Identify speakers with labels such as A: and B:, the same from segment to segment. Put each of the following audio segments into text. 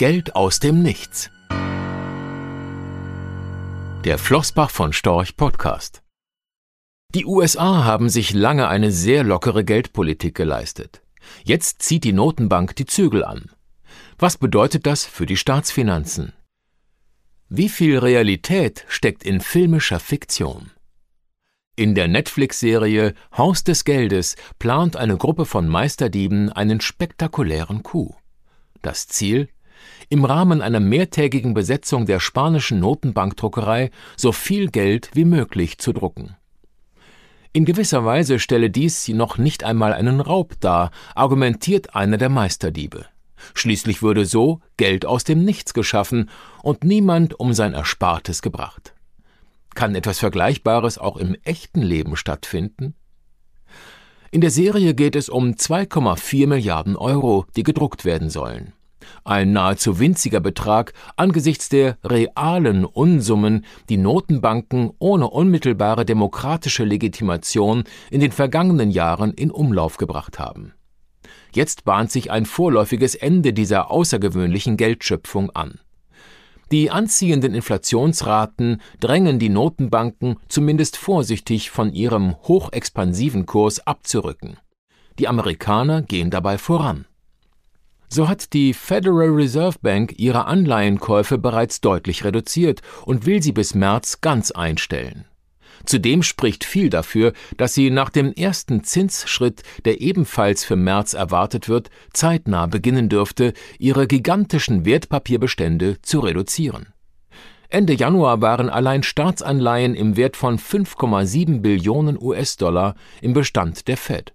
A: Geld aus dem Nichts. Der Flossbach von Storch Podcast. Die USA haben sich lange eine sehr lockere Geldpolitik geleistet. Jetzt zieht die Notenbank die Zügel an. Was bedeutet das für die Staatsfinanzen? Wie viel Realität steckt in filmischer Fiktion? In der Netflix-Serie Haus des Geldes plant eine Gruppe von Meisterdieben einen spektakulären Coup. Das Ziel? Im Rahmen einer mehrtägigen Besetzung der spanischen Notenbankdruckerei so viel Geld wie möglich zu drucken. In gewisser Weise stelle dies noch nicht einmal einen Raub dar, argumentiert einer der Meisterdiebe. Schließlich würde so Geld aus dem Nichts geschaffen und niemand um sein Erspartes gebracht. Kann etwas Vergleichbares auch im echten Leben stattfinden? In der Serie geht es um 2,4 Milliarden Euro, die gedruckt werden sollen. Ein nahezu winziger Betrag angesichts der realen Unsummen, die Notenbanken ohne unmittelbare demokratische Legitimation in den vergangenen Jahren in Umlauf gebracht haben. Jetzt bahnt sich ein vorläufiges Ende dieser außergewöhnlichen Geldschöpfung an. Die anziehenden Inflationsraten drängen die Notenbanken zumindest vorsichtig von ihrem hochexpansiven Kurs abzurücken. Die Amerikaner gehen dabei voran. So hat die Federal Reserve Bank ihre Anleihenkäufe bereits deutlich reduziert und will sie bis März ganz einstellen. Zudem spricht viel dafür, dass sie nach dem ersten Zinsschritt, der ebenfalls für März erwartet wird, zeitnah beginnen dürfte, ihre gigantischen Wertpapierbestände zu reduzieren. Ende Januar waren allein Staatsanleihen im Wert von 5,7 Billionen US-Dollar im Bestand der Fed.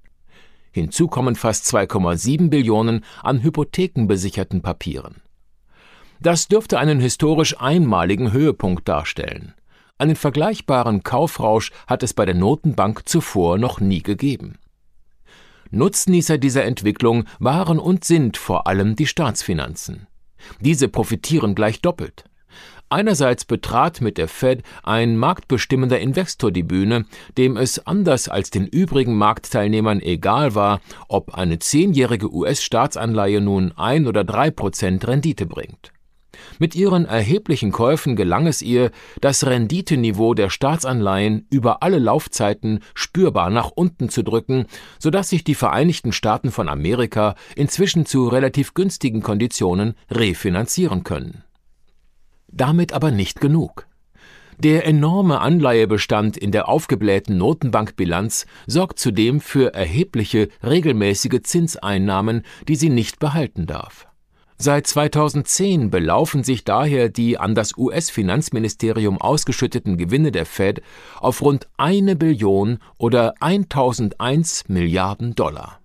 A: Hinzu kommen fast 2,7 Billionen an hypothekenbesicherten Papieren. Das dürfte einen historisch einmaligen Höhepunkt darstellen. Einen vergleichbaren Kaufrausch hat es bei der Notenbank zuvor noch nie gegeben. Nutznießer dieser Entwicklung waren und sind vor allem die Staatsfinanzen. Diese profitieren gleich doppelt. Einerseits betrat mit der Fed ein marktbestimmender Investor die Bühne, dem es anders als den übrigen Marktteilnehmern egal war, ob eine zehnjährige US-Staatsanleihe nun ein oder drei Prozent Rendite bringt. Mit ihren erheblichen Käufen gelang es ihr, das Renditeniveau der Staatsanleihen über alle Laufzeiten spürbar nach unten zu drücken, so dass sich die Vereinigten Staaten von Amerika inzwischen zu relativ günstigen Konditionen refinanzieren können. Damit aber nicht genug. Der enorme Anleihebestand in der aufgeblähten Notenbankbilanz sorgt zudem für erhebliche regelmäßige Zinseinnahmen, die sie nicht behalten darf. Seit 2010 belaufen sich daher die an das US-Finanzministerium ausgeschütteten Gewinne der Fed auf rund eine Billion oder 1001 Milliarden Dollar.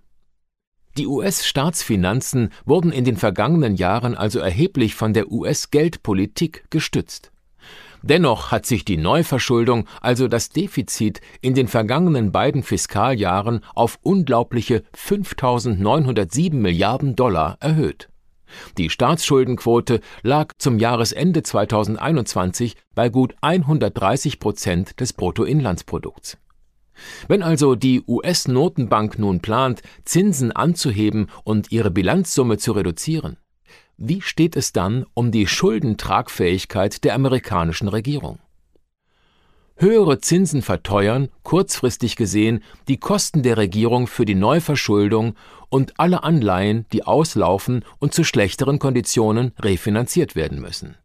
A: Die US-Staatsfinanzen wurden in den vergangenen Jahren also erheblich von der US-Geldpolitik gestützt. Dennoch hat sich die Neuverschuldung, also das Defizit, in den vergangenen beiden Fiskaljahren auf unglaubliche 5.907 Milliarden Dollar erhöht. Die Staatsschuldenquote lag zum Jahresende 2021 bei gut 130 Prozent des Bruttoinlandsprodukts. Wenn also die US-Notenbank nun plant, Zinsen anzuheben und ihre Bilanzsumme zu reduzieren, wie steht es dann um die Schuldentragfähigkeit der amerikanischen Regierung? Höhere Zinsen verteuern, kurzfristig gesehen, die Kosten der Regierung für die Neuverschuldung und alle Anleihen, die auslaufen und zu schlechteren Konditionen refinanziert werden müssen.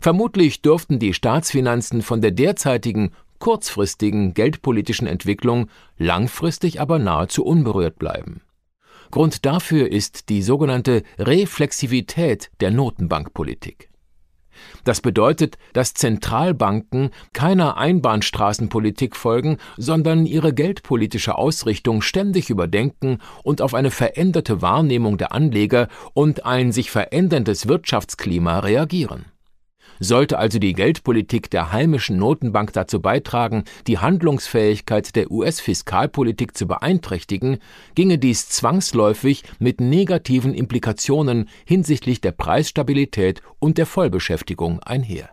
A: Vermutlich dürften die Staatsfinanzen von der derzeitigen kurzfristigen geldpolitischen Entwicklung langfristig aber nahezu unberührt bleiben. Grund dafür ist die sogenannte Reflexivität der Notenbankpolitik. Das bedeutet, dass Zentralbanken keiner Einbahnstraßenpolitik folgen, sondern ihre geldpolitische Ausrichtung ständig überdenken und auf eine veränderte Wahrnehmung der Anleger und ein sich veränderndes Wirtschaftsklima reagieren. Sollte also die Geldpolitik der heimischen Notenbank dazu beitragen, die Handlungsfähigkeit der US-Fiskalpolitik zu beeinträchtigen, ginge dies zwangsläufig mit negativen Implikationen hinsichtlich der Preisstabilität und der Vollbeschäftigung einher.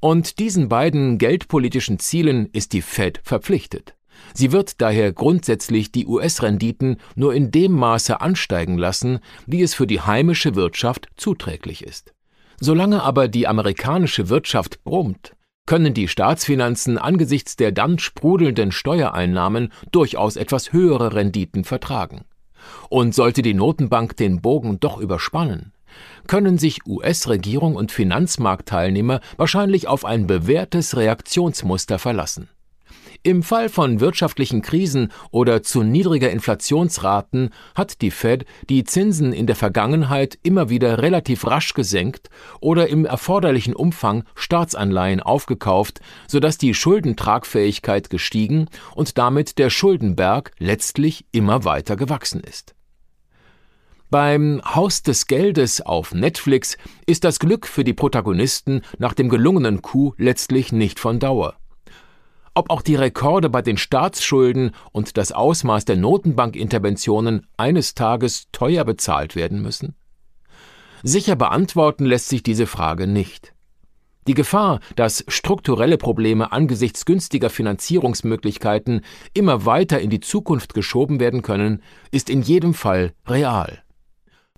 A: Und diesen beiden geldpolitischen Zielen ist die Fed verpflichtet. Sie wird daher grundsätzlich die US-Renditen nur in dem Maße ansteigen lassen, wie es für die heimische Wirtschaft zuträglich ist. Solange aber die amerikanische Wirtschaft brummt, können die Staatsfinanzen angesichts der dann sprudelnden Steuereinnahmen durchaus etwas höhere Renditen vertragen. Und sollte die Notenbank den Bogen doch überspannen, können sich US-Regierung und Finanzmarktteilnehmer wahrscheinlich auf ein bewährtes Reaktionsmuster verlassen. Im Fall von wirtschaftlichen Krisen oder zu niedriger Inflationsraten hat die Fed die Zinsen in der Vergangenheit immer wieder relativ rasch gesenkt oder im erforderlichen Umfang Staatsanleihen aufgekauft, sodass die Schuldentragfähigkeit gestiegen und damit der Schuldenberg letztlich immer weiter gewachsen ist. Beim Haus des Geldes auf Netflix ist das Glück für die Protagonisten nach dem gelungenen Coup letztlich nicht von Dauer. Ob auch die Rekorde bei den Staatsschulden und das Ausmaß der Notenbankinterventionen eines Tages teuer bezahlt werden müssen? Sicher beantworten lässt sich diese Frage nicht. Die Gefahr, dass strukturelle Probleme angesichts günstiger Finanzierungsmöglichkeiten immer weiter in die Zukunft geschoben werden können, ist in jedem Fall real.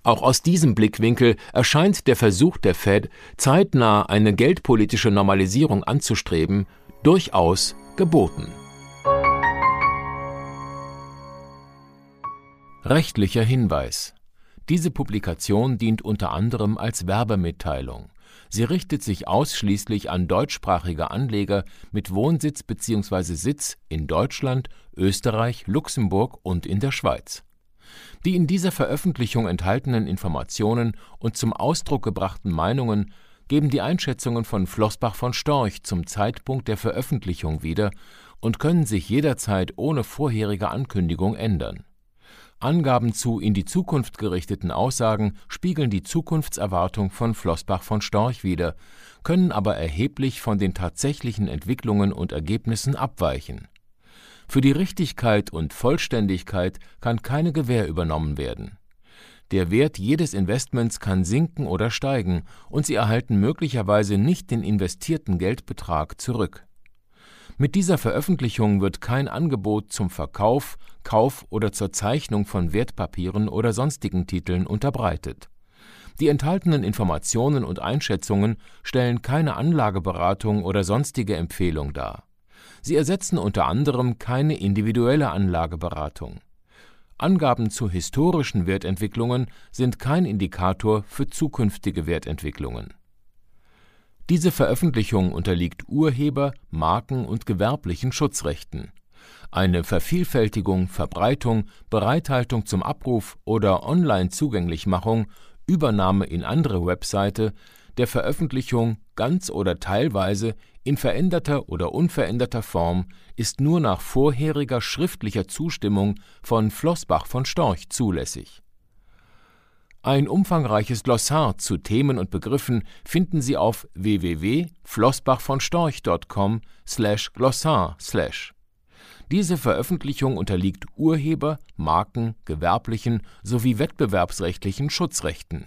A: Auch aus diesem Blickwinkel erscheint der Versuch der Fed, zeitnah eine geldpolitische Normalisierung anzustreben, durchaus geboten. Rechtlicher Hinweis. Diese Publikation dient unter anderem als Werbemitteilung. Sie richtet sich ausschließlich an deutschsprachige Anleger mit Wohnsitz bzw. Sitz in Deutschland, Österreich, Luxemburg und in der Schweiz. Die in dieser Veröffentlichung enthaltenen Informationen und zum Ausdruck gebrachten Meinungen geben die Einschätzungen von Flossbach von Storch zum Zeitpunkt der Veröffentlichung wieder und können sich jederzeit ohne vorherige Ankündigung ändern. Angaben zu in die Zukunft gerichteten Aussagen spiegeln die Zukunftserwartung von Flossbach von Storch wider, können aber erheblich von den tatsächlichen Entwicklungen und Ergebnissen abweichen. Für die Richtigkeit und Vollständigkeit kann keine Gewähr übernommen werden der Wert jedes Investments kann sinken oder steigen, und Sie erhalten möglicherweise nicht den investierten Geldbetrag zurück. Mit dieser Veröffentlichung wird kein Angebot zum Verkauf, Kauf oder zur Zeichnung von Wertpapieren oder sonstigen Titeln unterbreitet. Die enthaltenen Informationen und Einschätzungen stellen keine Anlageberatung oder sonstige Empfehlung dar. Sie ersetzen unter anderem keine individuelle Anlageberatung Angaben zu historischen Wertentwicklungen sind kein Indikator für zukünftige Wertentwicklungen. Diese Veröffentlichung unterliegt Urheber Marken und gewerblichen Schutzrechten. Eine Vervielfältigung, Verbreitung, Bereithaltung zum Abruf oder Online-Zugänglichmachung, Übernahme in andere Webseite der Veröffentlichung ganz oder teilweise in veränderter oder unveränderter Form ist nur nach vorheriger schriftlicher Zustimmung von Flossbach von Storch zulässig. Ein umfangreiches Glossar zu Themen und Begriffen finden Sie auf www.flossbachvonstorch.com slash glossar slash. Diese Veröffentlichung unterliegt Urheber-, Marken-, gewerblichen sowie wettbewerbsrechtlichen Schutzrechten.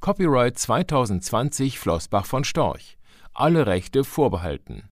A: Copyright 2020 Flossbach von Storch. Alle Rechte vorbehalten